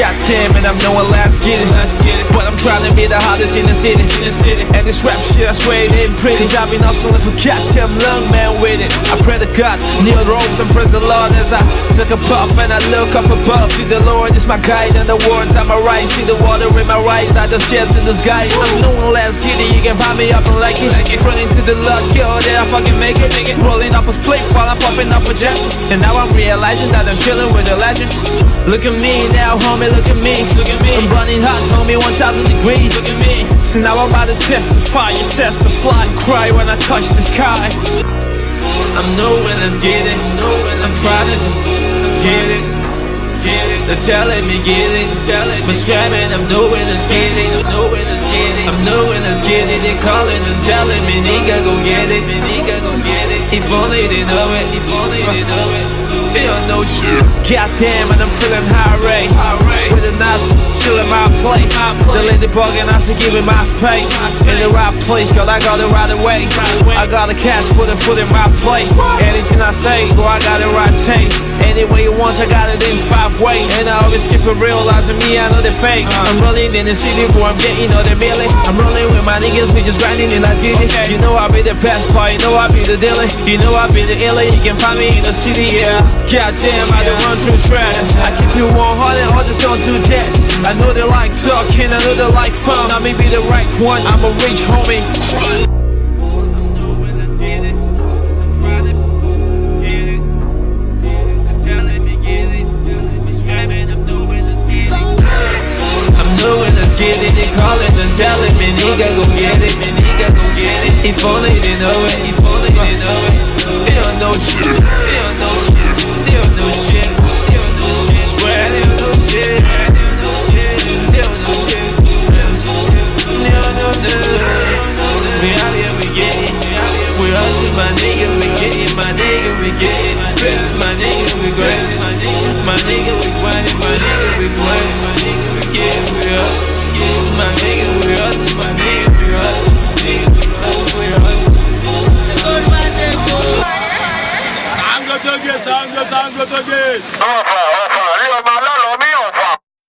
Goddamn it, I'm no one Lasgidi. But I'm trying to be the hottest in the city. And this rap shit, I swear it ain't pretty. Cause I've been hustling for goddamn long, man, with it. I pray to God, kneel rose and praise the Lord as I took a puff and I look up above. See the Lord is my guide and the words I'm right. See the water in my rise, The shares in the sky. I'm no one Lasgidi can find me up and like it. Running to the luck, girl, that I fucking make it. Rolling up a split while I'm puffing up a jet. And now I'm realizing that I'm chilling with the legends. Look at me now, homie, look at me. Look at me. I'm burning hot, homie, 1000 degrees. Look at me. So now I'm about to testify. Your sets to fly and cry when I touch the sky. I'm nowhere, let's get it. I'm trying to just get it. It. They're telling me get it. Telling me strapping. I'm doing let's get it. I'm doing let's get it. I'm doing let's get it. They're calling and telling me nigga go get it. Me Nigga go get it. If only they know it. If only they know it. Feel no shit. Goddamn, and I'm feeling high rate. The lady bugging, I should give it my space. In the right place, girl, I got it right away. I got the cash, put a foot in my plate. Anything I say, girl, I got it right taste. Any way you want, I got it in five ways. And I always keep it realizing me, I know they fake. I'm rolling in the city where I'm getting all the million. I'm rolling with my niggas, we just grinding and let's get it. You know I be the best part, you know I be the dealer. You know I be the illa, you can find me in the city, yeah. Goddamn, I don't run through trash. I keep it 100, all just don't do that. I know they like talking, I know they like fun. I may be the right one, I'm a rich homie. Get it. They calling and telling me, nigga, go get it. Me nigga, go get it. If only they know it. We out here, we get it. We hustle, my nigga, we get it. My nigga, we get it. My nigga, we grind it. My nigga, we grind it. My nigga, we grind it. My nigga, we get it. We up. My nigga, we hustle. My nigga, we hustle. Sango Toge, Sango, Sango Toge.